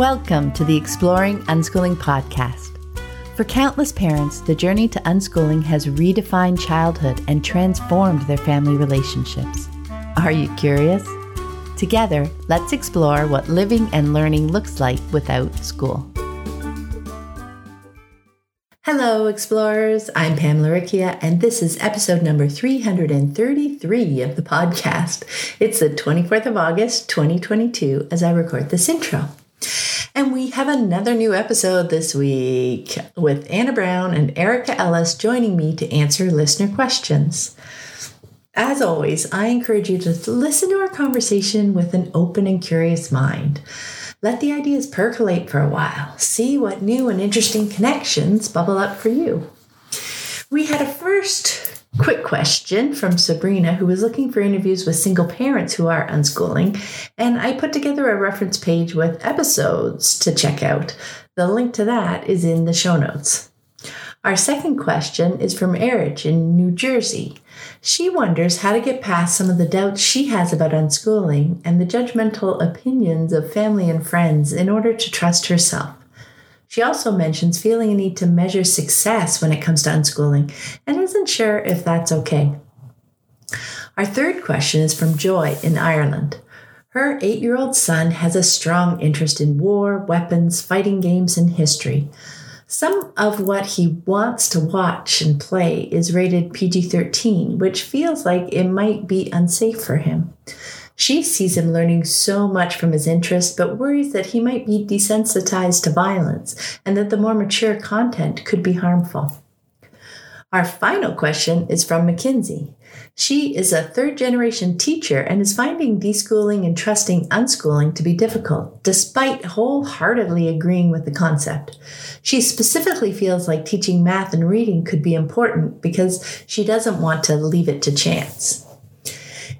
Welcome to the Exploring Unschooling podcast. For countless parents, the journey to unschooling has redefined childhood and transformed their family relationships. Are you curious? Together, let's explore what living and learning looks like without school. Hello, explorers. I'm Pam Laricchia, and this is episode number 333 of the podcast. It's the 24th of August, 2022, as I record this intro. And we have another new episode this week with Anna Brown and Erica Ellis joining me to answer listener questions. As always, I encourage you to listen to our conversation with an open and curious mind. Let the ideas percolate for a while. See what new and interesting connections bubble up for you. We had a first quick question from Sabrina, who was looking for interviews with single parents who are unschooling, and I put together a reference page with episodes to check out. The link to that is in the show notes. Our second question is from Erich in New Jersey. She wonders how to get past some of the doubts she has about unschooling and the judgmental opinions of family and friends in order to trust herself. She also mentions feeling a need to measure success when it comes to unschooling and isn't sure if that's okay. Our third question is from Joy in Ireland. Her eight year old son has a strong interest in war, weapons, fighting games, and history. Some of what he wants to watch and play is rated PG 13, which feels like it might be unsafe for him. She sees him learning so much from his interest, but worries that he might be desensitized to violence and that the more mature content could be harmful. Our final question is from Mackenzie. She is a third generation teacher and is finding deschooling and trusting unschooling to be difficult, despite wholeheartedly agreeing with the concept. She specifically feels like teaching math and reading could be important because she doesn't want to leave it to chance.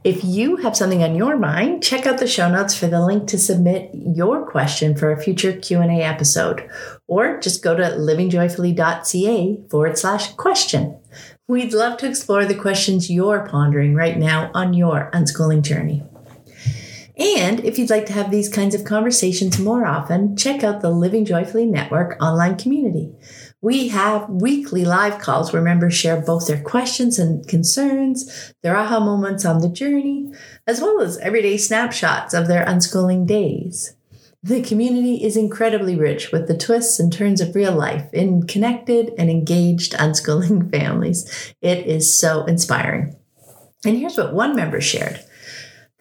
If you have something on your mind, check out the show notes for the link to submit your question for a future Q&A episode, or just go to livingjoyfully.ca forward slash question. We'd love to explore the questions you're pondering right now on your unschooling journey. And if you'd like to have these kinds of conversations more often, check out the Living Joyfully Network online community. We have weekly live calls where members share both their questions and concerns, their aha moments on the journey, as well as everyday snapshots of their unschooling days. The community is incredibly rich with the twists and turns of real life in connected and engaged unschooling families. It is so inspiring. And here's what one member shared.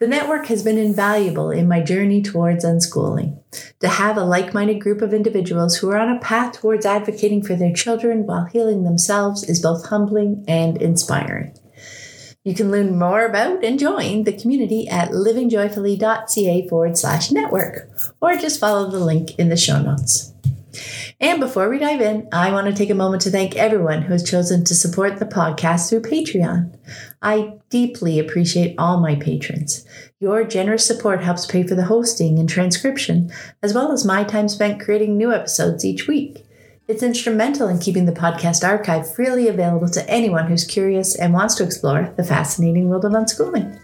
The network has been invaluable in my journey towards unschooling. To have a like minded group of individuals who are on a path towards advocating for their children while healing themselves is both humbling and inspiring. You can learn more about and join the community at livingjoyfully.ca forward slash network, or just follow the link in the show notes. And before we dive in, I want to take a moment to thank everyone who has chosen to support the podcast through Patreon. I deeply appreciate all my patrons. Your generous support helps pay for the hosting and transcription, as well as my time spent creating new episodes each week. It's instrumental in keeping the podcast archive freely available to anyone who's curious and wants to explore the fascinating world of unschooling.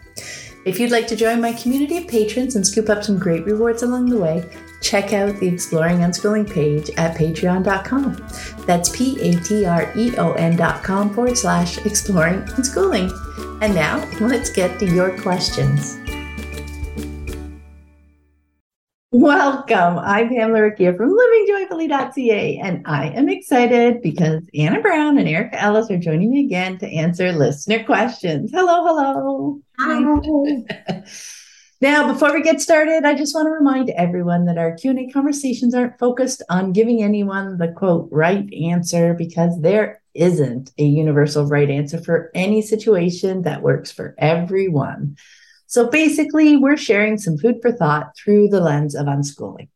If you'd like to join my community of patrons and scoop up some great rewards along the way, check out the Exploring Unschooling page at patreon.com. That's P A T R E O N.com forward slash exploring unschooling. And now let's get to your questions. Welcome. I'm Pam Laricchia from livingjoyfully.ca, and I am excited because Anna Brown and Erica Ellis are joining me again to answer listener questions. Hello, hello. Hi. now, before we get started, I just want to remind everyone that our Q&A conversations aren't focused on giving anyone the quote right answer because there isn't a universal right answer for any situation that works for everyone. So basically, we're sharing some food for thought through the lens of unschooling.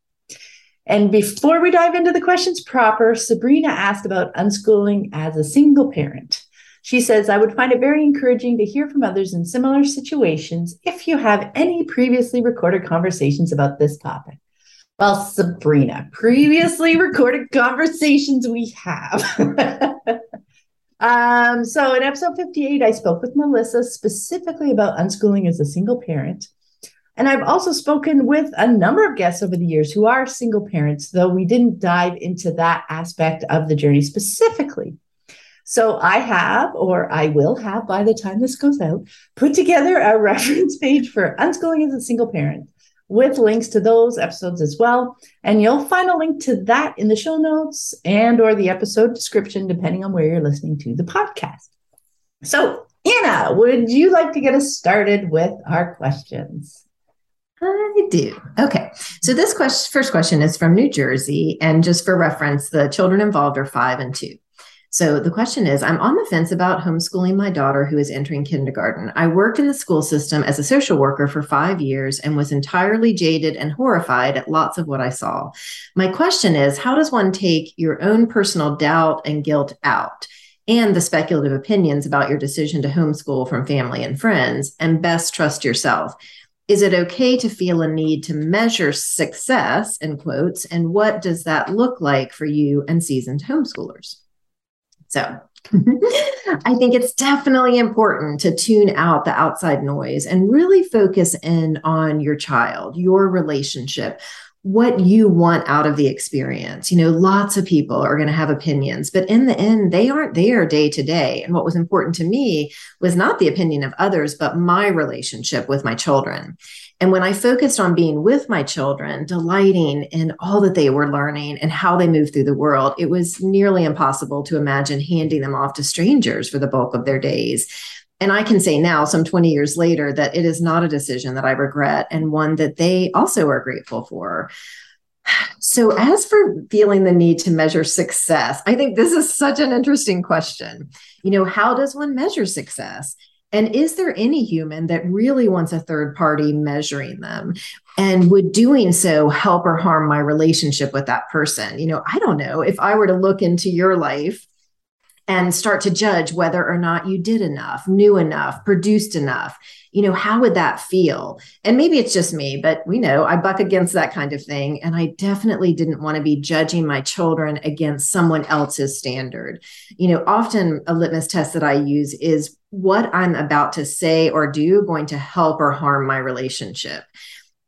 And before we dive into the questions proper, Sabrina asked about unschooling as a single parent. She says, I would find it very encouraging to hear from others in similar situations if you have any previously recorded conversations about this topic. Well, Sabrina, previously recorded conversations we have. Um, so in episode 58, I spoke with Melissa specifically about unschooling as a single parent. And I've also spoken with a number of guests over the years who are single parents, though we didn't dive into that aspect of the journey specifically. So I have, or I will have by the time this goes out, put together a reference page for unschooling as a single parent with links to those episodes as well. And you'll find a link to that in the show notes and or the episode description, depending on where you're listening to the podcast. So Anna, would you like to get us started with our questions? I do. Okay. So this question, first question is from New Jersey. And just for reference, the children involved are five and two. So the question is I'm on the fence about homeschooling my daughter who is entering kindergarten. I worked in the school system as a social worker for five years and was entirely jaded and horrified at lots of what I saw. My question is how does one take your own personal doubt and guilt out? And the speculative opinions about your decision to homeschool from family and friends, and best trust yourself. Is it okay to feel a need to measure success, in quotes, and what does that look like for you and seasoned homeschoolers? So I think it's definitely important to tune out the outside noise and really focus in on your child, your relationship, what you want out of the experience. You know, lots of people are going to have opinions, but in the end, they aren't there day to day. And what was important to me was not the opinion of others, but my relationship with my children. And when I focused on being with my children, delighting in all that they were learning and how they move through the world, it was nearly impossible to imagine handing them off to strangers for the bulk of their days. And I can say now, some 20 years later, that it is not a decision that I regret and one that they also are grateful for. So, as for feeling the need to measure success, I think this is such an interesting question. You know, how does one measure success? And is there any human that really wants a third party measuring them? And would doing so help or harm my relationship with that person? You know, I don't know. If I were to look into your life and start to judge whether or not you did enough, knew enough, produced enough, you know, how would that feel? And maybe it's just me, but we know I buck against that kind of thing. And I definitely didn't want to be judging my children against someone else's standard. You know, often a litmus test that I use is what I'm about to say or do going to help or harm my relationship.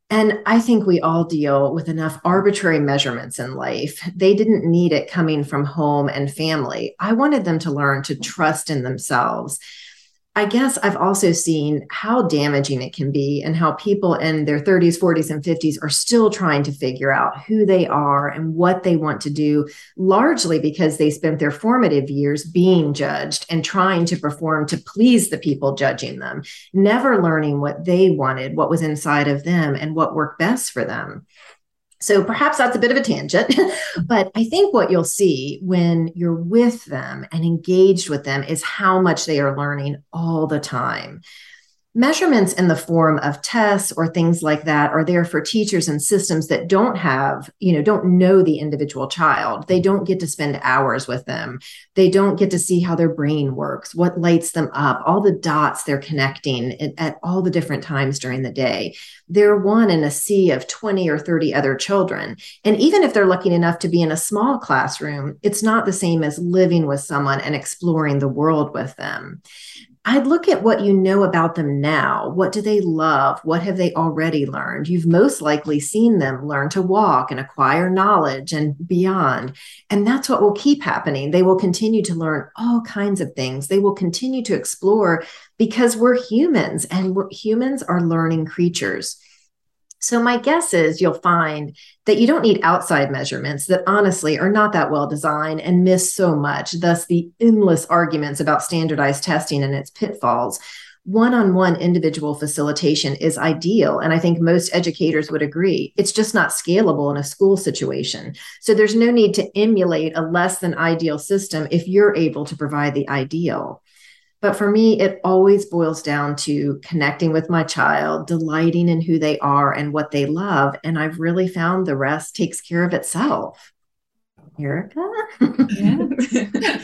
And I think we all deal with enough arbitrary measurements in life. They didn't need it coming from home and family. I wanted them to learn to trust in themselves I guess I've also seen how damaging it can be and how people in their 30s, 40s, and 50s are still trying to figure out who they are and what they want to do, largely because they spent their formative years being judged and trying to perform to please the people judging them, never learning what they wanted, what was inside of them, and what worked best for them. So perhaps that's a bit of a tangent, but I think what you'll see when you're with them and engaged with them is how much they are learning all the time. Measurements in the form of tests or things like that are there for teachers and systems that don't have, you know, don't know the individual child. They don't get to spend hours with them. They don't get to see how their brain works, what lights them up, all the dots they're connecting at, at all the different times during the day. They're one in a sea of 20 or 30 other children. And even if they're lucky enough to be in a small classroom, it's not the same as living with someone and exploring the world with them. I'd look at what you know about them now. What do they love? What have they already learned? You've most likely seen them learn to walk and acquire knowledge and beyond. And that's what will keep happening. They will continue to learn all kinds of things. They will continue to explore because we're humans and we're, humans are learning creatures. So, my guess is you'll find that you don't need outside measurements that honestly are not that well designed and miss so much, thus, the endless arguments about standardized testing and its pitfalls. One on one individual facilitation is ideal. And I think most educators would agree. It's just not scalable in a school situation. So, there's no need to emulate a less than ideal system if you're able to provide the ideal. But for me, it always boils down to connecting with my child, delighting in who they are and what they love. And I've really found the rest takes care of itself. Erica? yeah.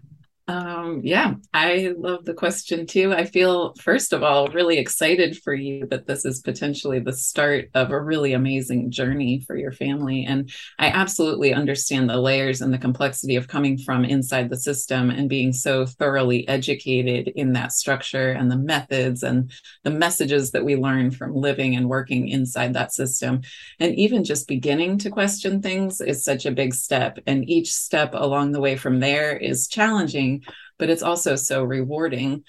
Um, yeah, I love the question too. I feel, first of all, really excited for you that this is potentially the start of a really amazing journey for your family. And I absolutely understand the layers and the complexity of coming from inside the system and being so thoroughly educated in that structure and the methods and the messages that we learn from living and working inside that system. And even just beginning to question things is such a big step. And each step along the way from there is challenging but it's also so rewarding.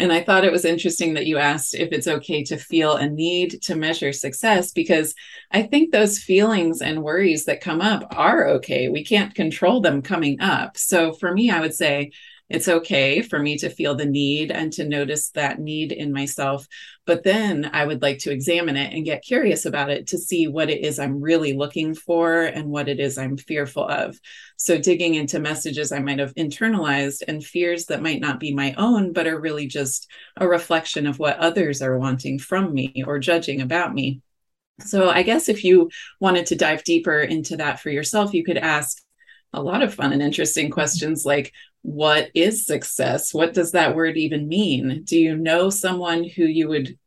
And I thought it was interesting that you asked if it's okay to feel a need to measure success, because I think those feelings and worries that come up are okay. We can't control them coming up. So for me, I would say, it's okay for me to feel the need and to notice that need in myself. But then I would like to examine it and get curious about it to see what it is I'm really looking for and what it is I'm fearful of. So, digging into messages I might have internalized and fears that might not be my own, but are really just a reflection of what others are wanting from me or judging about me. So, I guess if you wanted to dive deeper into that for yourself, you could ask a lot of fun and interesting questions like what is success? What does that word even mean? Do you know someone who you would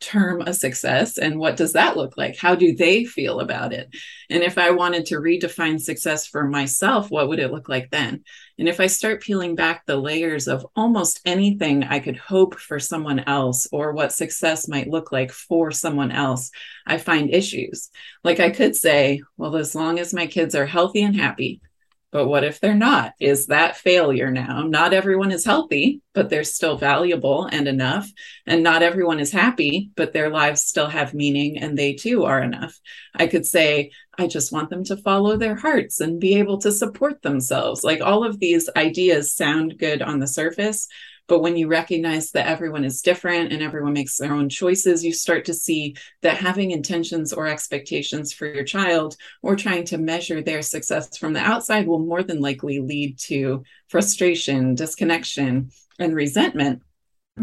term a success? And what does that look like? How do they feel about it? And if i wanted to redefine success for myself what would it look like then? And if i start peeling back the layers of almost anything i could hope for someone else or what success might look like for someone else i find issues. Like i could say well as long as my kids are healthy and happy but what if they're not? Is that failure now? Not everyone is healthy, but they're still valuable and enough. And not everyone is happy, but their lives still have meaning and they too are enough. I could say, I just want them to follow their hearts and be able to support themselves. Like all of these ideas sound good on the surface, but when you recognize that everyone is different and everyone makes their own choices, you start to see that having intentions or expectations for your child or trying to measure their success from the outside will more than likely lead to frustration, disconnection, and resentment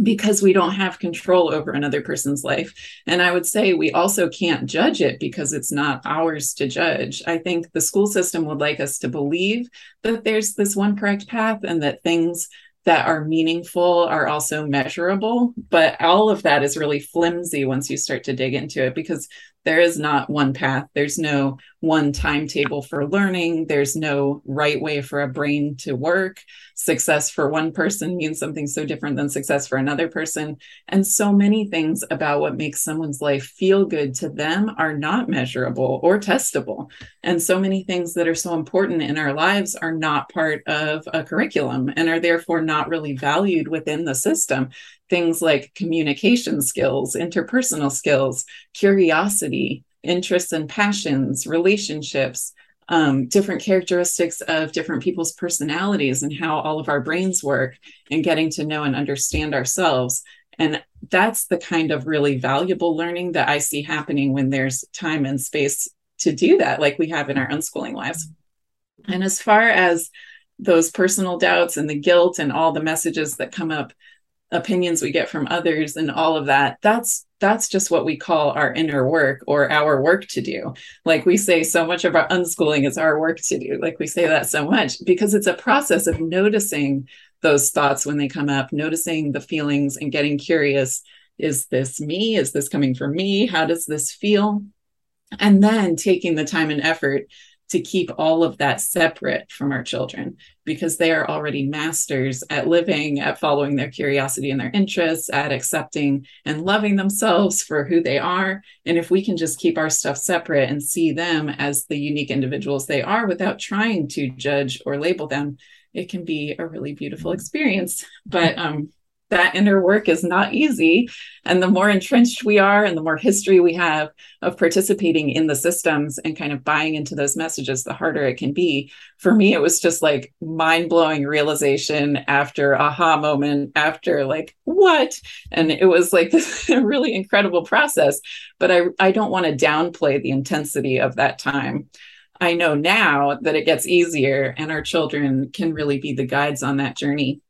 because we don't have control over another person's life. And I would say we also can't judge it because it's not ours to judge. I think the school system would like us to believe that there's this one correct path and that things that are meaningful are also measurable but all of that is really flimsy once you start to dig into it because there is not one path. There's no one timetable for learning. There's no right way for a brain to work. Success for one person means something so different than success for another person. And so many things about what makes someone's life feel good to them are not measurable or testable. And so many things that are so important in our lives are not part of a curriculum and are therefore not really valued within the system things like communication skills, interpersonal skills, curiosity, interests and passions, relationships, um, different characteristics of different people's personalities and how all of our brains work, and getting to know and understand ourselves. And that's the kind of really valuable learning that I see happening when there's time and space to do that, like we have in our unschooling lives. And as far as those personal doubts and the guilt and all the messages that come up opinions we get from others and all of that that's that's just what we call our inner work or our work to do. Like we say so much of our unschooling is our work to do. Like we say that so much because it's a process of noticing those thoughts when they come up noticing the feelings and getting curious. Is this me? Is this coming from me? How does this feel? And then taking the time and effort to keep all of that separate from our children because they are already masters at living, at following their curiosity and their interests, at accepting and loving themselves for who they are. And if we can just keep our stuff separate and see them as the unique individuals they are without trying to judge or label them, it can be a really beautiful experience. But um, that inner work is not easy. And the more entrenched we are and the more history we have of participating in the systems and kind of buying into those messages, the harder it can be. For me, it was just like mind blowing realization after aha moment, after like, what? And it was like this really incredible process. But I, I don't want to downplay the intensity of that time. I know now that it gets easier and our children can really be the guides on that journey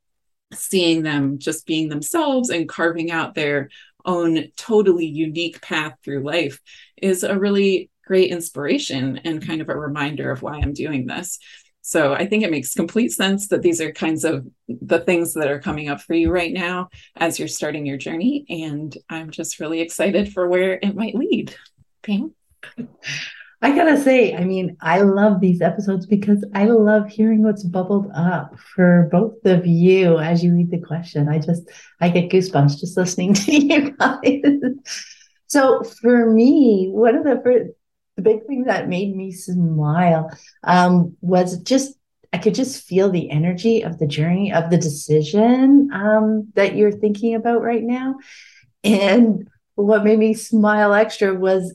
seeing them just being themselves and carving out their own totally unique path through life is a really great inspiration and kind of a reminder of why I'm doing this. So I think it makes complete sense that these are kinds of the things that are coming up for you right now as you're starting your journey. And I'm just really excited for where it might lead. Pam? I gotta say, I mean, I love these episodes because I love hearing what's bubbled up for both of you as you read the question. I just, I get goosebumps just listening to you guys. so for me, one of the first, the big thing that made me smile um, was just I could just feel the energy of the journey of the decision um, that you're thinking about right now, and what made me smile extra was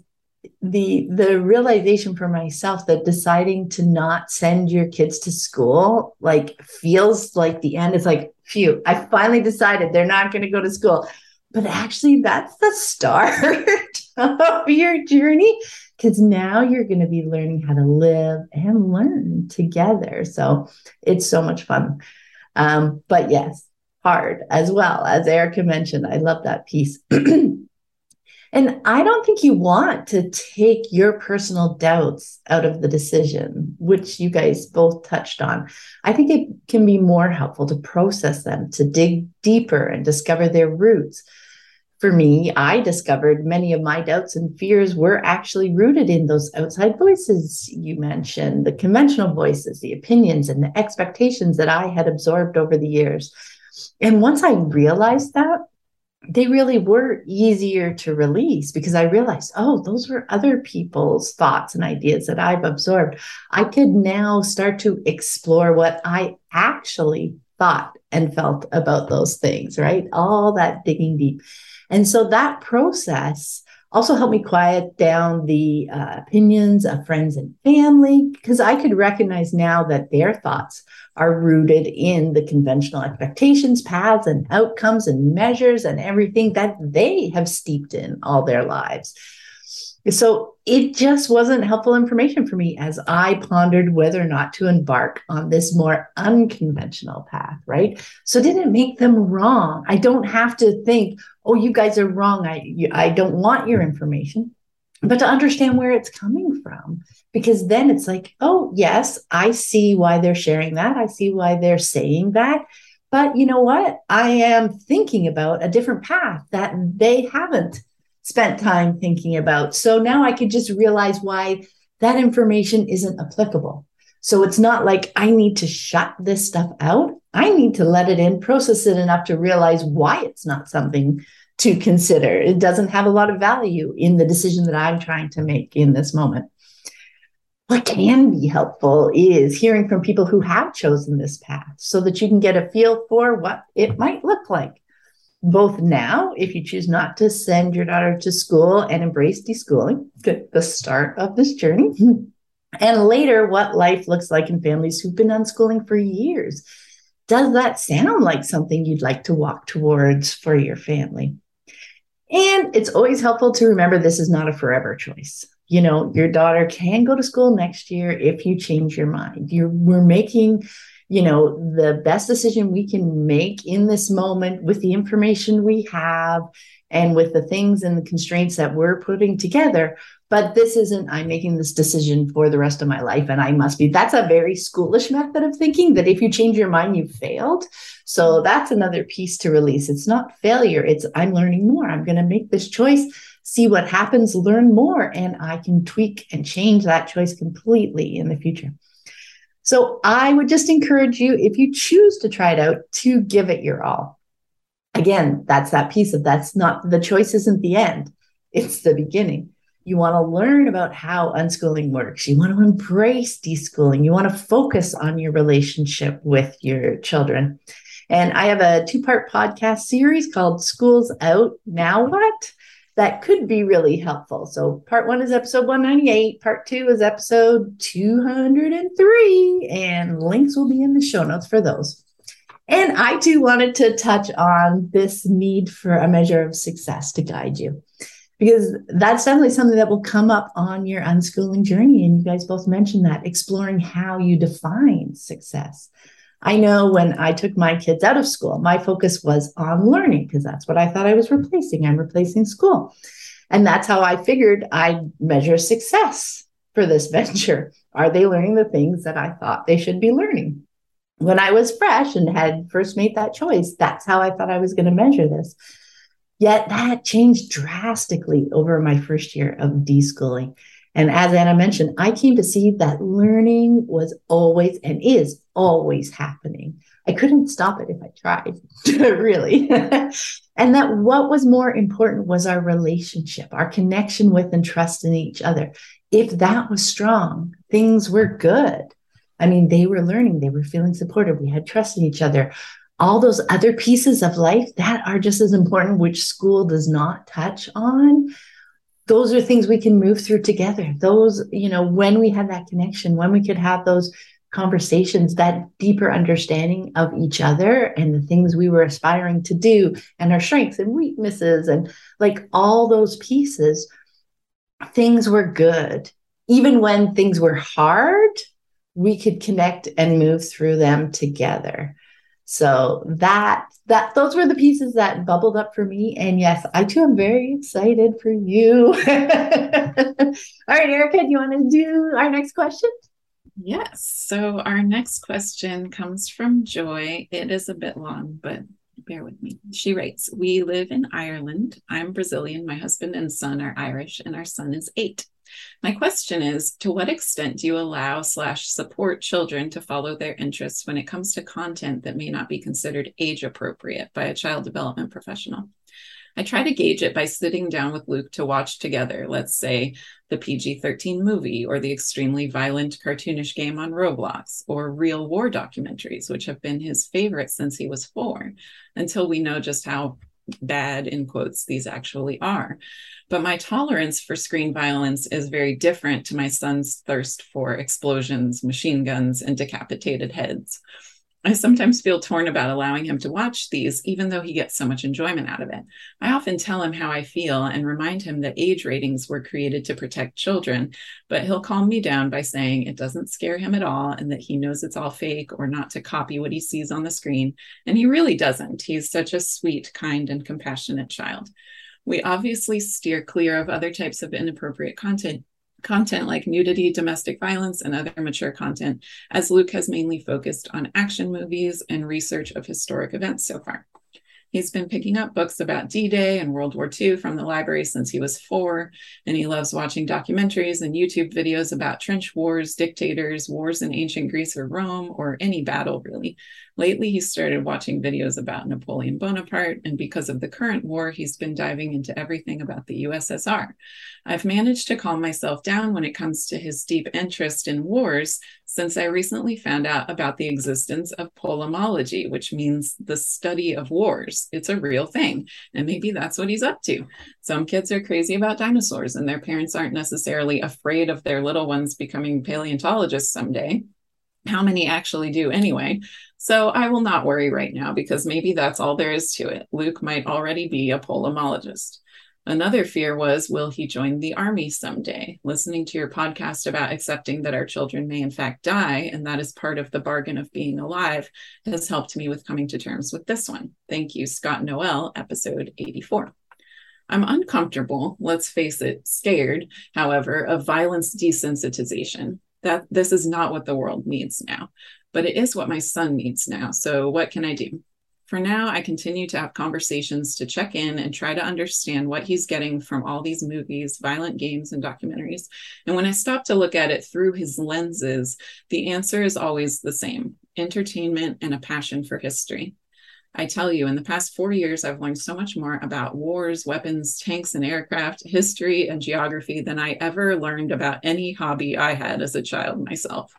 the the realization for myself that deciding to not send your kids to school like feels like the end. It's like phew i finally decided they're not going to go to school. But actually that's the start of your journey because now you're going to be learning how to live and learn together. So it's so much fun. Um, but yes hard as well. As erica mentioned i love that piece And I don't think you want to take your personal doubts out of the decision, which you guys both touched on. I think it can be more helpful to process them, to dig deeper and discover their roots. For me, I discovered many of my doubts and fears were actually rooted in those outside voices you mentioned, the conventional voices, the opinions, and the expectations that I had absorbed over the years. And once I realized that, they really were easier to release because I realized, oh, those were other people's thoughts and ideas that I've absorbed. I could now start to explore what I actually thought and felt about those things, right? All that digging deep. And so that process also helped me quiet down the uh, opinions of friends and family because I could recognize now that their thoughts are rooted in the conventional expectations, paths, and outcomes and measures and everything that they have steeped in all their lives. So it just wasn't helpful information for me as I pondered whether or not to embark on this more unconventional path, right? So did it make them wrong? I don't have to think, oh, you guys are wrong. I, I don't want your information, but to understand where it's coming from. Because then it's like, oh, yes, I see why they're sharing that. I see why they're saying that. But you know what? I am thinking about a different path that they haven't spent time thinking about. So now I could just realize why that information isn't applicable. So it's not like I need to shut this stuff out. I need to let it in, process it enough to realize why it's not something to consider. It doesn't have a lot of value in the decision that I'm trying to make in this moment. What can be helpful is hearing from people who have chosen this path so that you can get a feel for what it might look like both now, if you choose not to send your daughter to school and embrace deschooling, the start of this journey, mm-hmm. and later, what life looks like in families who've been unschooling for years. Does that sound like something you'd like to walk towards for your family? And it's always helpful to remember this is not a forever choice. You know, your daughter can go to school next year if you change your mind. You're we're making you know the best decision we can make in this moment with the information we have and with the things and the constraints that we're putting together. But this isn't i'm making this decision for the rest of my life and i must be. That's a very schoolish method of thinking that if you change your mind you've failed. So that's another piece to release. It's not failure. It's i'm learning more. I'm going to make this choice see what happens learn more and i can tweak and change that choice completely in the future so I would just encourage you, if you choose to try it out, to give it your all. Again, that's that piece of that's not the choice isn't the end, it's the beginning. You want to learn about how unschooling works. You want to embrace deschooling. You want to focus on your relationship with your children. And I have a two part podcast series called Schools Out Now What? That could be really helpful. So, part one is episode 198, part two is episode 203, and links will be in the show notes for those. And I too wanted to touch on this need for a measure of success to guide you, because that's definitely something that will come up on your unschooling journey. And you guys both mentioned that exploring how you define success. I know when I took my kids out of school, my focus was on learning because that's what I thought I was replacing. I'm replacing school. And that's how I figured I'd measure success for this venture. Are they learning the things that I thought they should be learning? When I was fresh and had first made that choice, that's how I thought I was going to measure this. Yet that changed drastically over my first year of deschooling. And as Anna mentioned, I came to see that learning was always and is always happening. I couldn't stop it if I tried, really. and that what was more important was our relationship, our connection with and trust in each other. If that was strong, things were good. I mean, they were learning, they were feeling supported, we had trust in each other. All those other pieces of life that are just as important, which school does not touch on, those are things we can move through together. Those, you know, when we had that connection, when we could have those conversations, that deeper understanding of each other and the things we were aspiring to do and our strengths and weaknesses and like all those pieces, things were good. Even when things were hard, we could connect and move through them together. So that that those were the pieces that bubbled up for me. And yes, I too am very excited for you. All right, Erica, do you want to do our next question? Yes. So our next question comes from Joy. It is a bit long, but bear with me. She writes We live in Ireland. I'm Brazilian. My husband and son are Irish, and our son is eight. My question is To what extent do you allow slash support children to follow their interests when it comes to content that may not be considered age appropriate by a child development professional? I try to gauge it by sitting down with Luke to watch together, let's say the PG 13 movie or the extremely violent cartoonish game on Roblox or real war documentaries, which have been his favorite since he was four, until we know just how bad, in quotes, these actually are. But my tolerance for screen violence is very different to my son's thirst for explosions, machine guns, and decapitated heads. I sometimes feel torn about allowing him to watch these, even though he gets so much enjoyment out of it. I often tell him how I feel and remind him that age ratings were created to protect children, but he'll calm me down by saying it doesn't scare him at all and that he knows it's all fake or not to copy what he sees on the screen. And he really doesn't. He's such a sweet, kind, and compassionate child. We obviously steer clear of other types of inappropriate content content like nudity, domestic violence, and other mature content, as Luke has mainly focused on action movies and research of historic events so far. He's been picking up books about D Day and World War II from the library since he was four, and he loves watching documentaries and YouTube videos about trench wars, dictators, wars in ancient Greece or Rome, or any battle really. Lately, he started watching videos about Napoleon Bonaparte, and because of the current war, he's been diving into everything about the USSR. I've managed to calm myself down when it comes to his deep interest in wars since I recently found out about the existence of polemology, which means the study of wars. It's a real thing. And maybe that's what he's up to. Some kids are crazy about dinosaurs, and their parents aren't necessarily afraid of their little ones becoming paleontologists someday. How many actually do anyway? So I will not worry right now because maybe that's all there is to it. Luke might already be a polemologist. Another fear was, will he join the army someday? Listening to your podcast about accepting that our children may in fact die, and that is part of the bargain of being alive, has helped me with coming to terms with this one. Thank you, Scott Noelle, episode 84. I'm uncomfortable, let's face it, scared, however, of violence desensitization. That this is not what the world needs now, but it is what my son needs now. So, what can I do? For now, I continue to have conversations to check in and try to understand what he's getting from all these movies, violent games, and documentaries. And when I stop to look at it through his lenses, the answer is always the same entertainment and a passion for history. I tell you, in the past four years, I've learned so much more about wars, weapons, tanks, and aircraft, history, and geography than I ever learned about any hobby I had as a child myself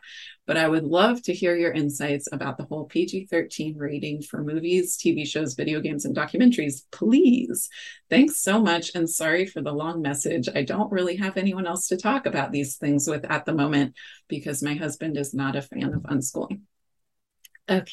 but I would love to hear your insights about the whole PG 13 rating for movies, TV shows, video games, and documentaries, please. Thanks so much. And sorry for the long message. I don't really have anyone else to talk about these things with at the moment because my husband is not a fan of unschooling. Okay.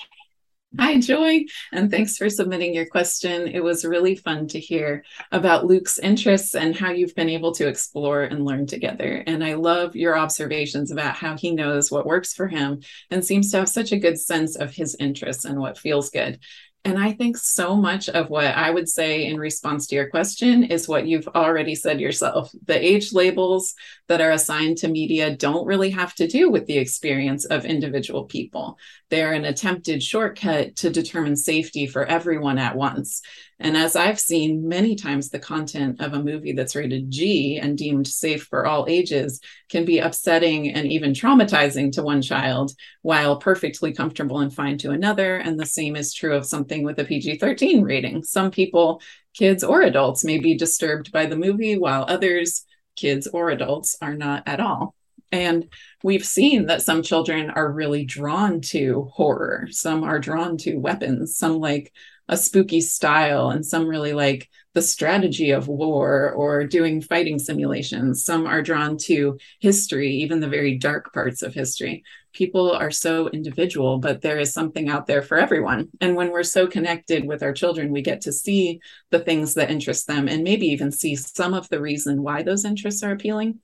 Hi, Joy, and thanks for submitting your question. It was really fun to hear about Luke's interests and how you've been able to explore and learn together. And I love your observations about how he knows what works for him and seems to have such a good sense of his interests and what feels good. And I think so much of what I would say in response to your question is what you've already said yourself. The age labels that are assigned to media don't really have to do with the experience of individual people. They're an attempted shortcut to determine safety for everyone at once. And as I've seen many times, the content of a movie that's rated G and deemed safe for all ages can be upsetting and even traumatizing to one child, while perfectly comfortable and fine to another. And the same is true of something with a PG 13 rating. Some people, kids or adults, may be disturbed by the movie, while others, kids or adults, are not at all. And we've seen that some children are really drawn to horror. Some are drawn to weapons. Some like a spooky style and some really like the strategy of war or doing fighting simulations. Some are drawn to history, even the very dark parts of history. People are so individual, but there is something out there for everyone. And when we're so connected with our children, we get to see the things that interest them and maybe even see some of the reason why those interests are appealing.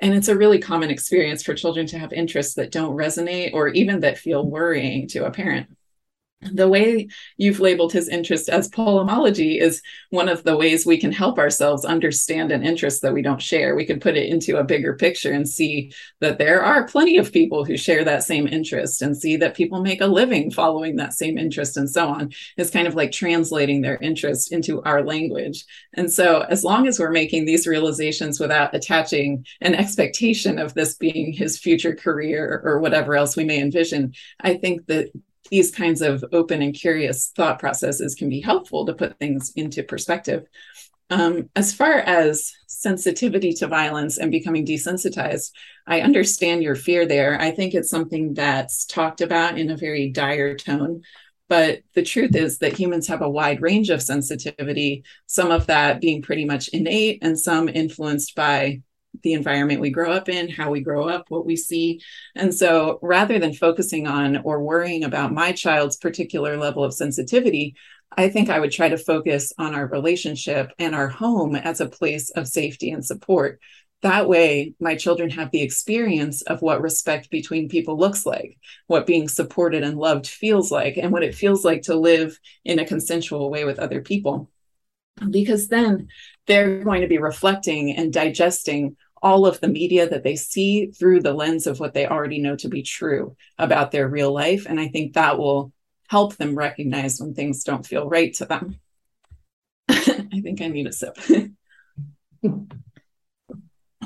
And it's a really common experience for children to have interests that don't resonate or even that feel worrying to a parent the way you've labeled his interest as polemology is one of the ways we can help ourselves understand an interest that we don't share. We can put it into a bigger picture and see that there are plenty of people who share that same interest and see that people make a living following that same interest and so on. It's kind of like translating their interest into our language. And so, as long as we're making these realizations without attaching an expectation of this being his future career or whatever else we may envision, I think that these kinds of open and curious thought processes can be helpful to put things into perspective. Um, as far as sensitivity to violence and becoming desensitized, I understand your fear there. I think it's something that's talked about in a very dire tone. But the truth is that humans have a wide range of sensitivity, some of that being pretty much innate and some influenced by the environment we grow up in, how we grow up, what we see. And so rather than focusing on or worrying about my child's particular level of sensitivity, I think I would try to focus on our relationship and our home as a place of safety and support. That way, my children have the experience of what respect between people looks like, what being supported and loved feels like, and what it feels like to live in a consensual way with other people because then they're going to be reflecting and digesting all of the media that they see through the lens of what they already know to be true about their real life. And I think that will help them recognize when things don't feel right to them. I think I need a sip.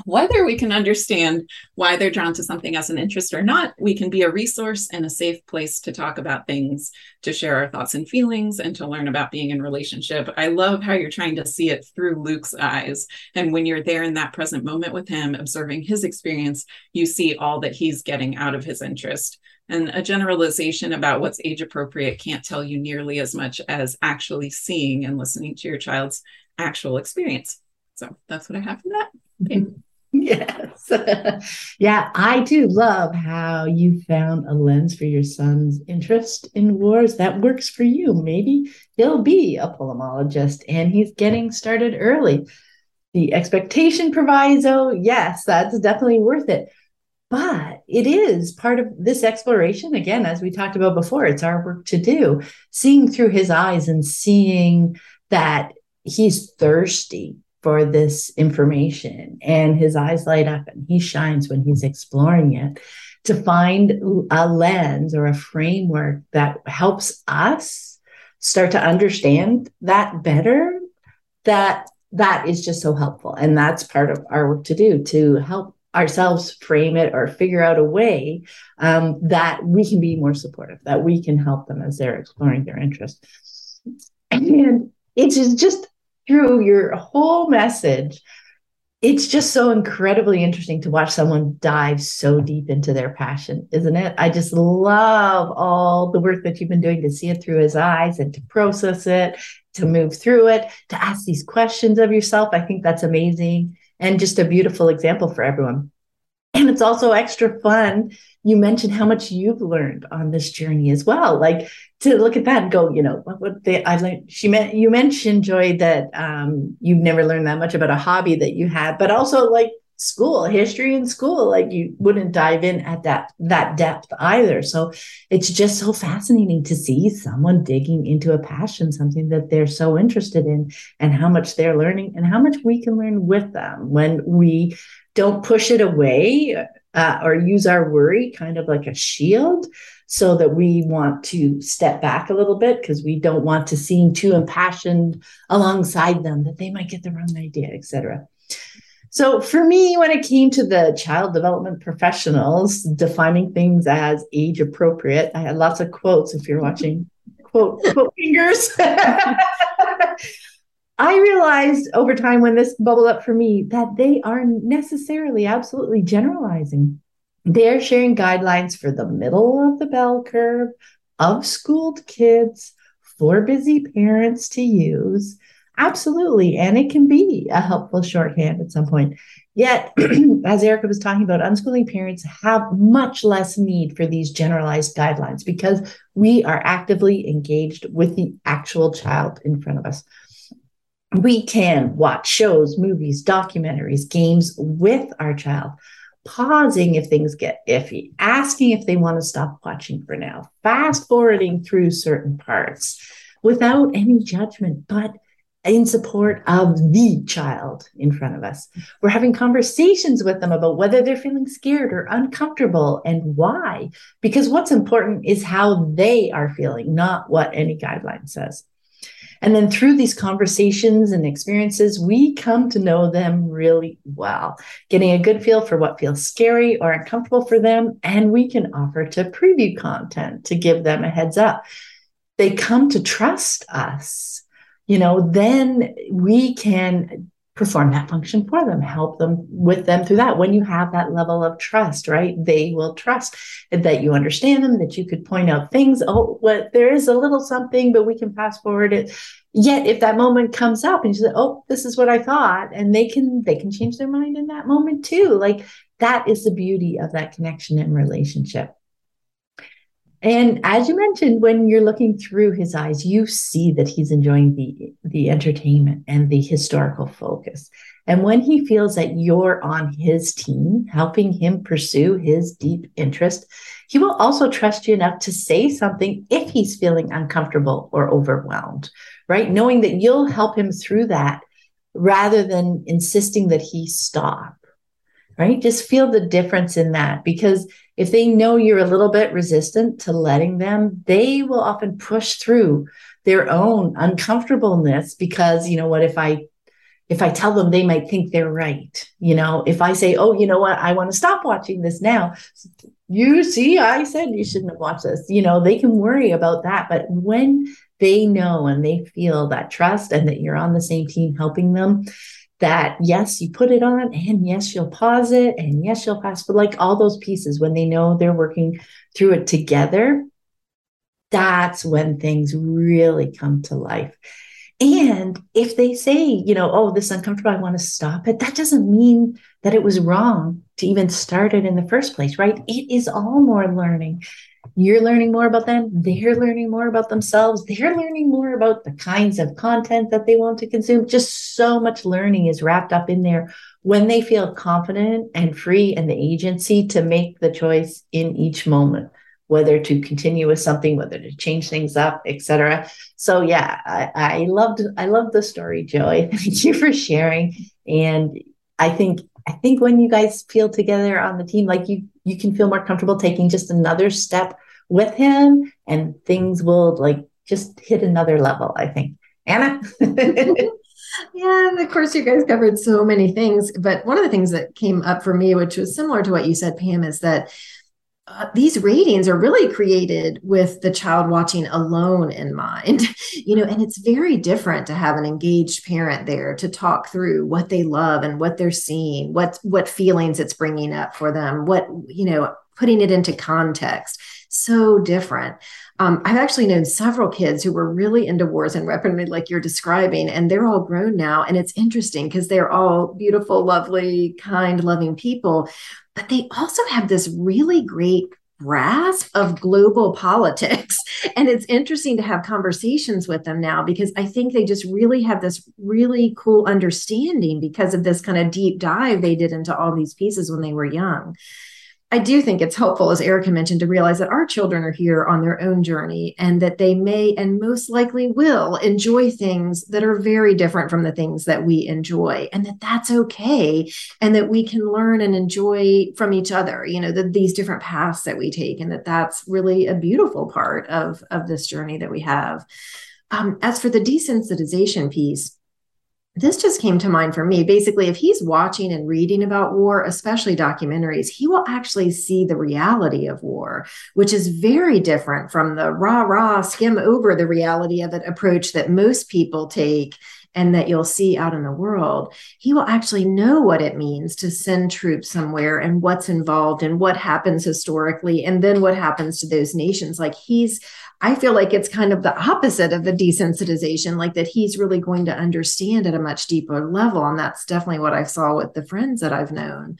whether we can understand why they're drawn to something as an interest or not, we can be a resource and a safe place to talk about things, to share our thoughts and feelings, and to learn about being in relationship. I love how you're trying to see it through Luke's eyes. And when you're there in that present moment with him, observing his experience, you see all that he's getting out of his interest. And a generalization about what's age appropriate can't tell you nearly as much as actually seeing and listening to your child's actual experience. So that's what I have for that. Okay. Yes. yeah, I do love how you found a lens for your son's interest in wars that works for you. Maybe he'll be a polemologist and he's getting started early. The expectation proviso, yes, that's definitely worth it. But it is part of this exploration. Again, as we talked about before, it's our work to do, seeing through his eyes and seeing that he's thirsty for this information. And his eyes light up and he shines when he's exploring it to find a lens or a framework that helps us start to understand that better that that is just so helpful. And that's part of our work to do to help ourselves frame it or figure out a way um, that we can be more supportive that we can help them as they're exploring their interests and it's just through your whole message, it's just so incredibly interesting to watch someone dive so deep into their passion, isn't it? I just love all the work that you've been doing to see it through his eyes and to process it, to move through it, to ask these questions of yourself. I think that's amazing and just a beautiful example for everyone. And it's also extra fun. You mentioned how much you've learned on this journey as well. Like to look at that and go, you know, what, what they, I like, she meant, you mentioned, Joy, that um, you've never learned that much about a hobby that you had, but also like school history in school like you wouldn't dive in at that that depth either so it's just so fascinating to see someone digging into a passion something that they're so interested in and how much they're learning and how much we can learn with them when we don't push it away uh, or use our worry kind of like a shield so that we want to step back a little bit because we don't want to seem too impassioned alongside them that they might get the wrong idea etc so for me, when it came to the child development professionals defining things as age appropriate, I had lots of quotes if you're watching quote quote fingers. I realized over time when this bubbled up for me that they are necessarily absolutely generalizing. They're sharing guidelines for the middle of the bell curve of schooled kids for busy parents to use Absolutely. And it can be a helpful shorthand at some point. Yet, as Erica was talking about, unschooling parents have much less need for these generalized guidelines because we are actively engaged with the actual child in front of us. We can watch shows, movies, documentaries, games with our child, pausing if things get iffy, asking if they want to stop watching for now, fast forwarding through certain parts without any judgment, but in support of the child in front of us. We're having conversations with them about whether they're feeling scared or uncomfortable and why. Because what's important is how they are feeling, not what any guideline says. And then through these conversations and experiences, we come to know them really well, getting a good feel for what feels scary or uncomfortable for them. And we can offer to preview content to give them a heads up. They come to trust us you know, then we can perform that function for them, help them with them through that. When you have that level of trust, right? They will trust that you understand them, that you could point out things. Oh, what there is a little something, but we can fast forward it. Yet if that moment comes up and you say, Oh, this is what I thought, and they can they can change their mind in that moment too. Like that is the beauty of that connection and relationship. And as you mentioned, when you're looking through his eyes, you see that he's enjoying the, the entertainment and the historical focus. And when he feels that you're on his team, helping him pursue his deep interest, he will also trust you enough to say something if he's feeling uncomfortable or overwhelmed, right? Knowing that you'll help him through that rather than insisting that he stop right? Just feel the difference in that because if they know you're a little bit resistant to letting them, they will often push through their own uncomfortableness because, you know what, if I if I tell them they might think they're right. You know, if I say, "Oh, you know what? I want to stop watching this now." You see, I said you shouldn't have watched this. You know, they can worry about that, but when they know and they feel that trust and that you're on the same team helping them, that yes, you put it on and yes, you'll pause it and yes, you'll pass, but like all those pieces when they know they're working through it together, that's when things really come to life. And if they say, you know, oh, this is uncomfortable, I want to stop it, that doesn't mean that it was wrong to even start it in the first place, right? It is all more learning. You're learning more about them. They're learning more about themselves. They're learning more about the kinds of content that they want to consume. Just so much learning is wrapped up in there when they feel confident and free and the agency to make the choice in each moment whether to continue with something whether to change things up etc so yeah I, I loved i loved the story joy thank you for sharing and i think i think when you guys feel together on the team like you you can feel more comfortable taking just another step with him and things will like just hit another level, I think. Anna? yeah, and of course, you guys covered so many things. But one of the things that came up for me, which was similar to what you said, Pam, is that uh, these ratings are really created with the child watching alone in mind you know and it's very different to have an engaged parent there to talk through what they love and what they're seeing what what feelings it's bringing up for them what you know putting it into context so different. Um, I've actually known several kids who were really into wars and weaponry, like you're describing, and they're all grown now. And it's interesting because they're all beautiful, lovely, kind, loving people, but they also have this really great grasp of global politics. And it's interesting to have conversations with them now because I think they just really have this really cool understanding because of this kind of deep dive they did into all these pieces when they were young. I do think it's helpful, as Erica mentioned, to realize that our children are here on their own journey and that they may and most likely will enjoy things that are very different from the things that we enjoy, and that that's okay, and that we can learn and enjoy from each other, you know, the, these different paths that we take, and that that's really a beautiful part of, of this journey that we have. Um, as for the desensitization piece, this just came to mind for me. Basically, if he's watching and reading about war, especially documentaries, he will actually see the reality of war, which is very different from the rah rah skim over the reality of it approach that most people take and that you'll see out in the world, he will actually know what it means to send troops somewhere and what's involved and what happens historically and then what happens to those nations. Like he's I feel like it's kind of the opposite of the desensitization, like that he's really going to understand at a much deeper level. And that's definitely what I saw with the friends that I've known.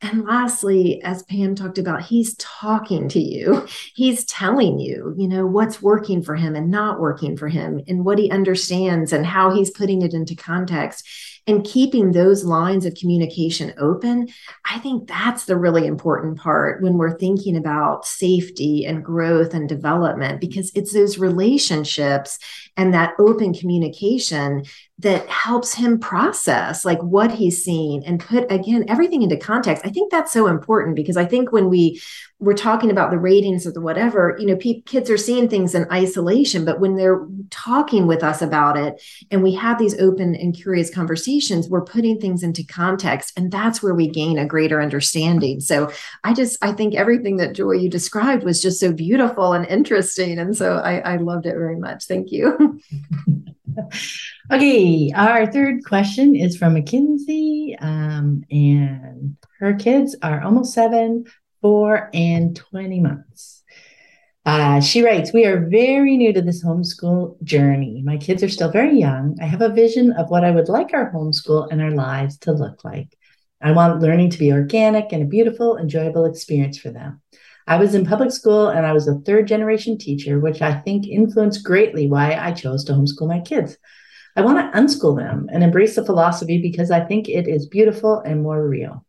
And lastly, as Pam talked about, he's talking to you. He's telling you, you know, what's working for him and not working for him, and what he understands and how he's putting it into context and keeping those lines of communication open. I think that's the really important part when we're thinking about safety and growth and development, because it's those relationships and that open communication that helps him process like what he's seeing and put again everything into context i think that's so important because i think when we we're talking about the ratings or the whatever you know pe- kids are seeing things in isolation but when they're talking with us about it and we have these open and curious conversations we're putting things into context and that's where we gain a greater understanding. So i just i think everything that joy you described was just so beautiful and interesting and so i, I loved it very much. Thank you. Okay, our third question is from Mackenzie, um, and her kids are almost seven, four, and 20 months. Uh, she writes, We are very new to this homeschool journey. My kids are still very young. I have a vision of what I would like our homeschool and our lives to look like. I want learning to be organic and a beautiful, enjoyable experience for them. I was in public school and I was a third generation teacher, which I think influenced greatly why I chose to homeschool my kids. I want to unschool them and embrace the philosophy because I think it is beautiful and more real.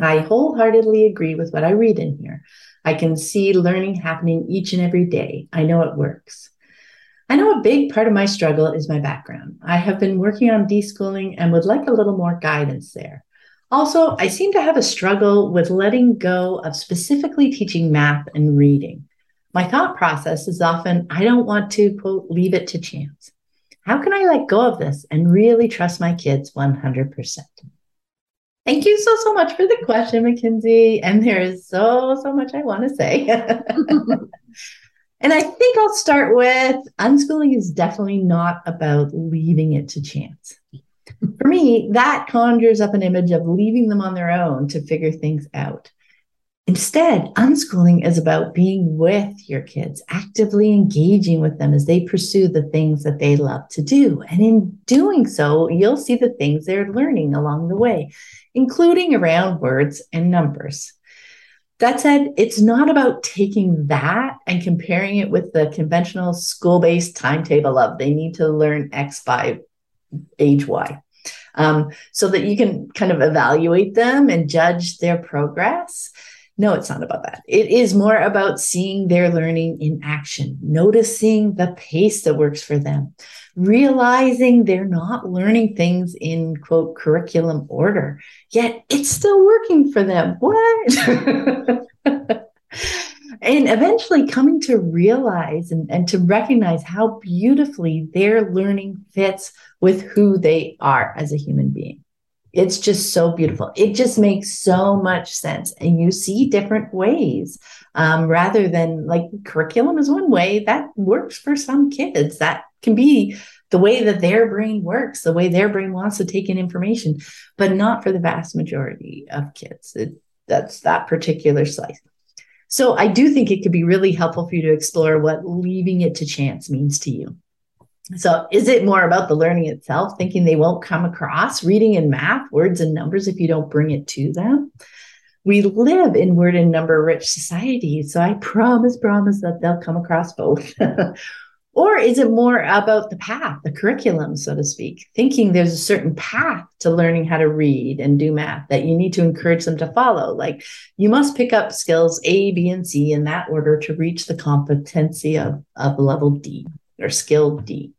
I wholeheartedly agree with what I read in here. I can see learning happening each and every day. I know it works. I know a big part of my struggle is my background. I have been working on deschooling and would like a little more guidance there. Also, I seem to have a struggle with letting go of specifically teaching math and reading. My thought process is often I don't want to, quote, leave it to chance. How can I let go of this and really trust my kids 100%? Thank you so, so much for the question, Mackenzie. And there is so, so much I want to say. and I think I'll start with unschooling is definitely not about leaving it to chance for me, that conjures up an image of leaving them on their own to figure things out. Instead, unschooling is about being with your kids, actively engaging with them as they pursue the things that they love to do. And in doing so, you'll see the things they're learning along the way, including around words and numbers. That said, it's not about taking that and comparing it with the conventional school based timetable of they need to learn X by age Y um, so that you can kind of evaluate them and judge their progress. No, it's not about that. It is more about seeing their learning in action, noticing the pace that works for them, realizing they're not learning things in quote curriculum order, yet it's still working for them. What? and eventually coming to realize and, and to recognize how beautifully their learning fits with who they are as a human being. It's just so beautiful. It just makes so much sense. And you see different ways um, rather than like curriculum is one way that works for some kids. That can be the way that their brain works, the way their brain wants to take in information, but not for the vast majority of kids. It, that's that particular slice. So I do think it could be really helpful for you to explore what leaving it to chance means to you. So is it more about the learning itself, thinking they won't come across reading and math, words and numbers if you don't bring it to them? We live in word and number rich society. So I promise, promise that they'll come across both. or is it more about the path, the curriculum, so to speak, thinking there's a certain path to learning how to read and do math that you need to encourage them to follow? Like you must pick up skills A, B, and C in that order to reach the competency of, of level D or skill D.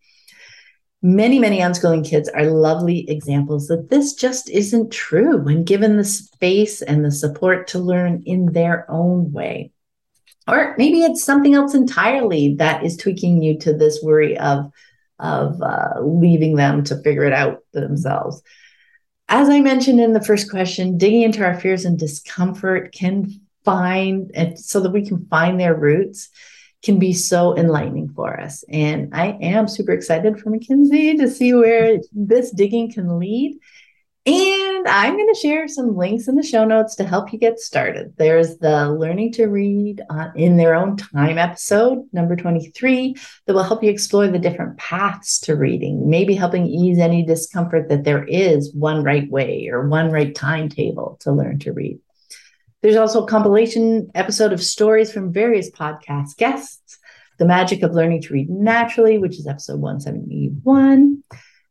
Many, many unschooling kids are lovely examples that this just isn't true when given the space and the support to learn in their own way. Or maybe it's something else entirely that is tweaking you to this worry of, of uh, leaving them to figure it out themselves. As I mentioned in the first question, digging into our fears and discomfort can find, so that we can find their roots can be so enlightening for us. And I am super excited for Mackenzie to see where this digging can lead. And I'm going to share some links in the show notes to help you get started. There's the Learning to Read in Their Own Time episode, number 23, that will help you explore the different paths to reading, maybe helping ease any discomfort that there is one right way or one right timetable to learn to read. There's also a compilation episode of stories from various podcast guests. The Magic of Learning to Read Naturally, which is episode 171.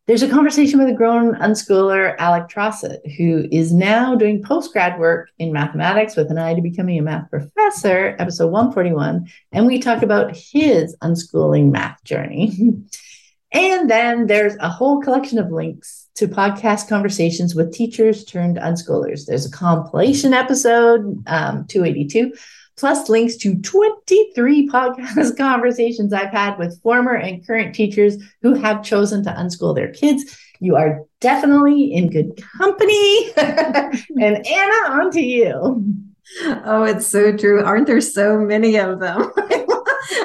There's a conversation with a grown unschooler, Alec Trossett, who is now doing post grad work in mathematics with an eye to becoming a math professor, episode 141. And we talk about his unschooling math journey. and then there's a whole collection of links to podcast conversations with teachers turned unschoolers. There's a compilation episode, um, 282, plus links to 23 podcast conversations I've had with former and current teachers who have chosen to unschool their kids. You are definitely in good company. and Anna, on to you. Oh, it's so true. Aren't there so many of them?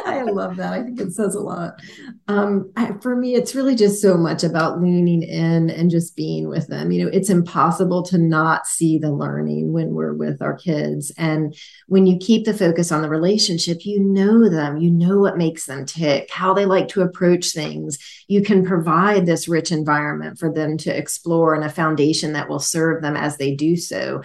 I love that. I think it says a lot. Um, for me, it's really just so much about leaning in and just being with them. You know, it's impossible to not see the learning when we're with our kids. And when you keep the focus on the relationship, you know them, you know what makes them tick, how they like to approach things. You can provide this rich environment for them to explore and a foundation that will serve them as they do so.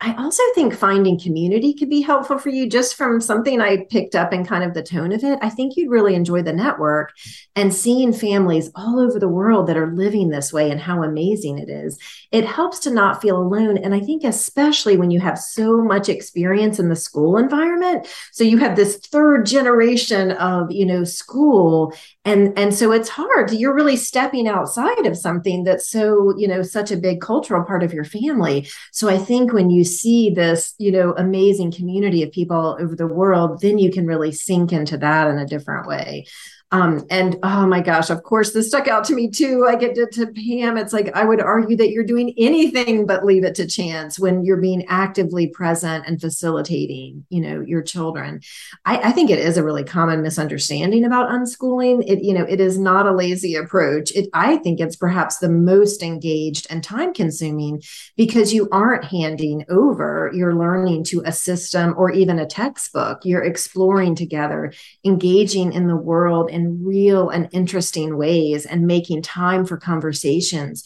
I also think finding community could be helpful for you just from something I picked up and kind of the tone of it. I think you'd really enjoy the network and seeing families all over the world that are living this way and how amazing it is. It helps to not feel alone. And I think, especially when you have so much experience in the school environment. So you have this third generation of, you know, school. And, and so it's hard. You're really stepping outside of something that's so, you know, such a big cultural part of your family. So I think when you see this, you know, amazing community of people over the world, then you can really sink into that in a different way. Um, and oh my gosh, of course, this stuck out to me too. I get to, to Pam. It's like I would argue that you're doing anything but leave it to chance when you're being actively present and facilitating, you know, your children. I, I think it is a really common misunderstanding about unschooling. It, you know, it is not a lazy approach. It, I think it's perhaps the most engaged and time consuming because you aren't handing over your learning to a system or even a textbook. You're exploring together, engaging in the world in real and interesting ways and making time for conversations.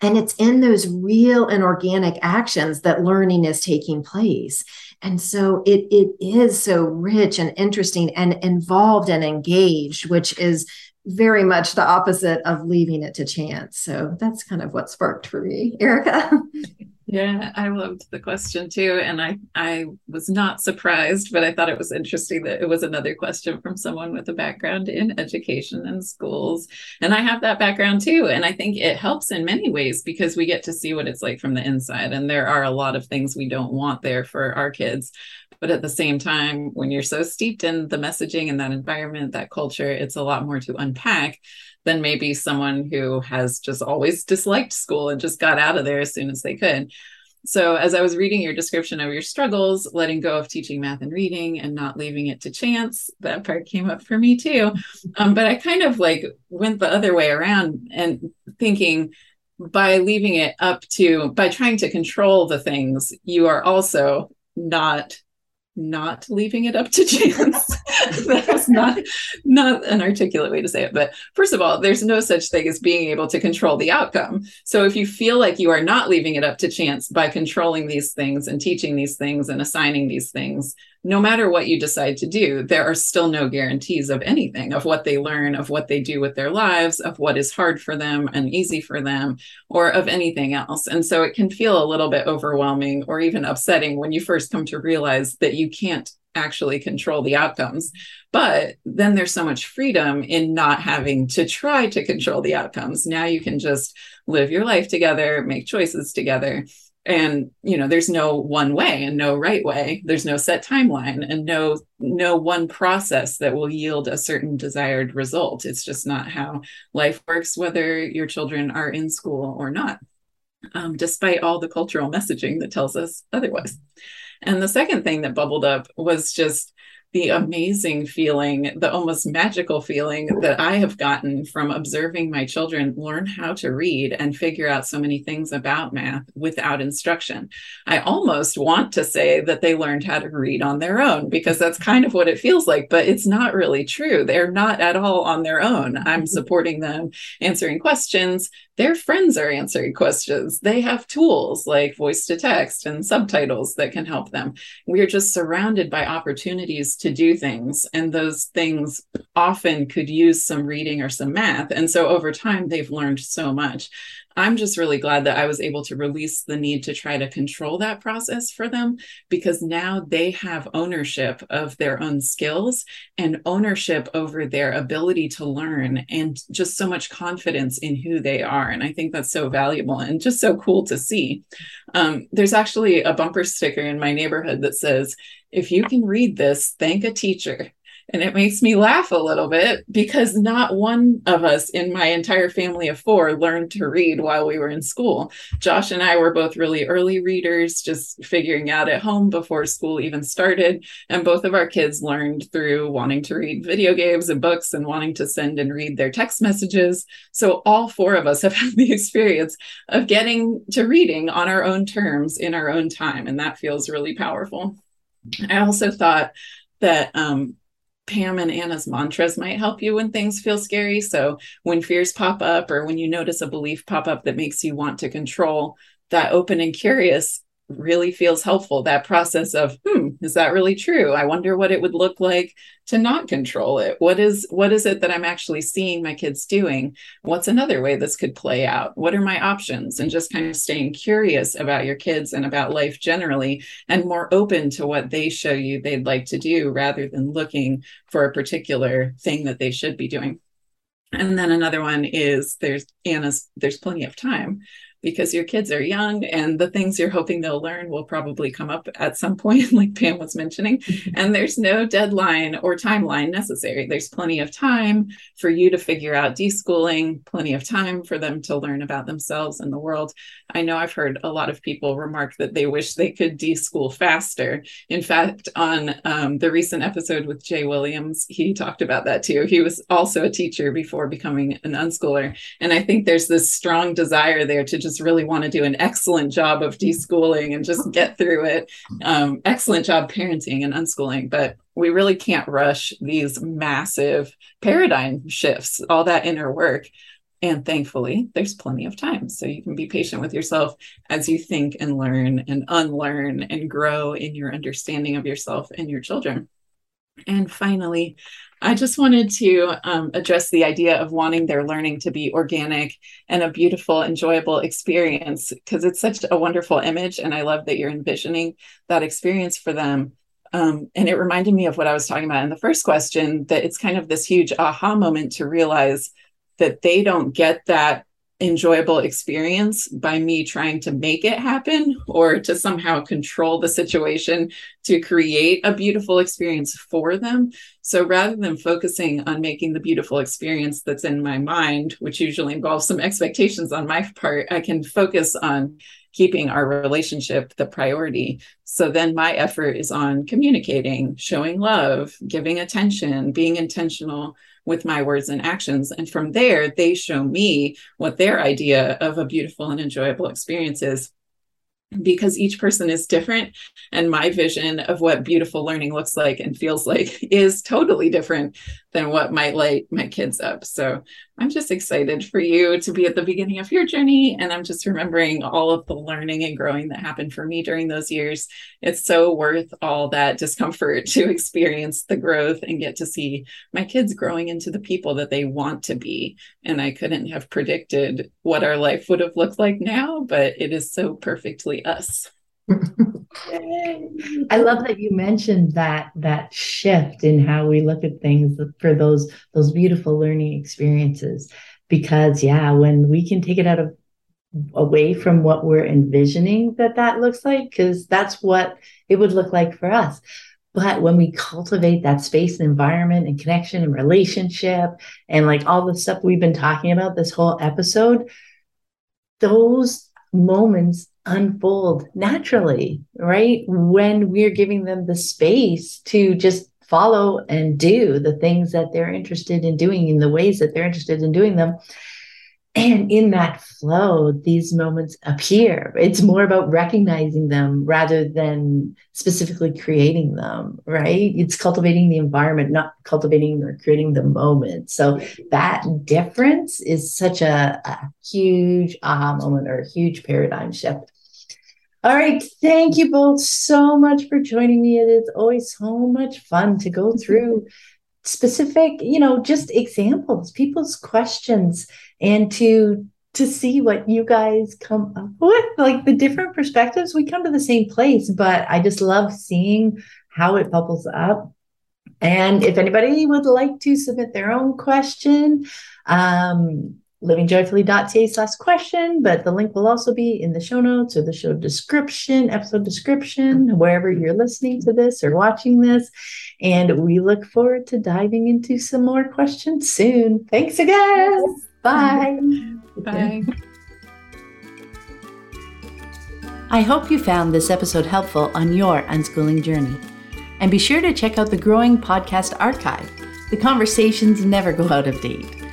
And it's in those real and organic actions that learning is taking place. And so it, it is so rich and interesting and involved and engaged, which is very much the opposite of leaving it to chance. So that's kind of what sparked for me, Erica. Yeah, I loved the question too. And I, I was not surprised, but I thought it was interesting that it was another question from someone with a background in education and schools. And I have that background too. And I think it helps in many ways because we get to see what it's like from the inside. And there are a lot of things we don't want there for our kids. But at the same time, when you're so steeped in the messaging and that environment, that culture, it's a lot more to unpack than maybe someone who has just always disliked school and just got out of there as soon as they could. So, as I was reading your description of your struggles, letting go of teaching math and reading and not leaving it to chance, that part came up for me too. Um, but I kind of like went the other way around and thinking by leaving it up to, by trying to control the things, you are also not not leaving it up to chance that was not not an articulate way to say it. But first of all, there's no such thing as being able to control the outcome. So if you feel like you are not leaving it up to chance by controlling these things and teaching these things and assigning these things, no matter what you decide to do, there are still no guarantees of anything, of what they learn, of what they do with their lives, of what is hard for them and easy for them, or of anything else. And so it can feel a little bit overwhelming or even upsetting when you first come to realize that you can't actually control the outcomes. But then there's so much freedom in not having to try to control the outcomes. Now you can just live your life together, make choices together and you know there's no one way and no right way there's no set timeline and no no one process that will yield a certain desired result it's just not how life works whether your children are in school or not um, despite all the cultural messaging that tells us otherwise and the second thing that bubbled up was just the amazing feeling, the almost magical feeling that I have gotten from observing my children learn how to read and figure out so many things about math without instruction. I almost want to say that they learned how to read on their own because that's kind of what it feels like, but it's not really true. They're not at all on their own. I'm supporting them, answering questions, their friends are answering questions. They have tools like voice to text and subtitles that can help them. We're just surrounded by opportunities to do things, and those things often could use some reading or some math. And so over time, they've learned so much. I'm just really glad that I was able to release the need to try to control that process for them because now they have ownership of their own skills and ownership over their ability to learn and just so much confidence in who they are. And I think that's so valuable and just so cool to see. Um, there's actually a bumper sticker in my neighborhood that says, if you can read this, thank a teacher. And it makes me laugh a little bit because not one of us in my entire family of four learned to read while we were in school. Josh and I were both really early readers, just figuring out at home before school even started. And both of our kids learned through wanting to read video games and books and wanting to send and read their text messages. So all four of us have had the experience of getting to reading on our own terms in our own time. And that feels really powerful. I also thought that um, Pam and Anna's mantras might help you when things feel scary. So when fears pop up or when you notice a belief pop up that makes you want to control, that open and curious really feels helpful that process of hmm is that really true? I wonder what it would look like to not control it. What is what is it that i'm actually seeing my kids doing? What's another way this could play out? What are my options? And just kind of staying curious about your kids and about life generally and more open to what they show you they'd like to do rather than looking for a particular thing that they should be doing. And then another one is there's Anna's there's plenty of time because your kids are young and the things you're hoping they'll learn will probably come up at some point, like Pam was mentioning. and there's no deadline or timeline necessary. There's plenty of time for you to figure out deschooling, plenty of time for them to learn about themselves and the world. I know I've heard a lot of people remark that they wish they could deschool faster. In fact, on um, the recent episode with Jay Williams, he talked about that too. He was also a teacher before becoming an unschooler. And I think there's this strong desire there to just just really want to do an excellent job of deschooling and just get through it. Um, excellent job parenting and unschooling, but we really can't rush these massive paradigm shifts, all that inner work. And thankfully, there's plenty of time. So you can be patient with yourself as you think and learn and unlearn and grow in your understanding of yourself and your children. And finally, I just wanted to um, address the idea of wanting their learning to be organic and a beautiful, enjoyable experience because it's such a wonderful image. And I love that you're envisioning that experience for them. Um, and it reminded me of what I was talking about in the first question that it's kind of this huge aha moment to realize that they don't get that enjoyable experience by me trying to make it happen or to somehow control the situation to create a beautiful experience for them. So rather than focusing on making the beautiful experience that's in my mind, which usually involves some expectations on my part, I can focus on keeping our relationship the priority. So then my effort is on communicating, showing love, giving attention, being intentional with my words and actions. And from there, they show me what their idea of a beautiful and enjoyable experience is. because each person is different and my vision of what beautiful learning looks like and feels like is totally different than what might light my kids up so i'm just excited for you to be at the beginning of your journey and i'm just remembering all of the learning and growing that happened for me during those years it's so worth all that discomfort to experience the growth and get to see my kids growing into the people that they want to be and i couldn't have predicted what our life would have looked like now but it is so perfectly us. I love that you mentioned that that shift in how we look at things for those those beautiful learning experiences. Because yeah when we can take it out of away from what we're envisioning that that looks like because that's what it would look like for us. But when we cultivate that space and environment and connection and relationship and like all the stuff we've been talking about this whole episode those moments unfold naturally, right? When we're giving them the space to just follow and do the things that they're interested in doing in the ways that they're interested in doing them. And in that flow, these moments appear. It's more about recognizing them rather than specifically creating them, right? It's cultivating the environment, not cultivating or creating the moment. So that difference is such a, a huge aha moment or a huge paradigm shift. All right. Thank you both so much for joining me. It is always so much fun to go through specific, you know, just examples, people's questions and to to see what you guys come up with like the different perspectives we come to the same place but i just love seeing how it bubbles up and if anybody would like to submit their own question um, livingjoyfully.ca slash question but the link will also be in the show notes or the show description episode description wherever you're listening to this or watching this and we look forward to diving into some more questions soon thanks again Bye. Bye. I hope you found this episode helpful on your unschooling journey. And be sure to check out the growing podcast archive. The conversations never go out of date.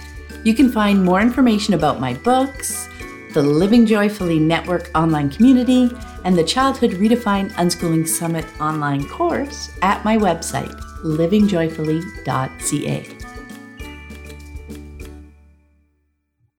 You can find more information about my books, the Living Joyfully Network online community, and the Childhood Redefined Unschooling Summit online course at my website, livingjoyfully.ca.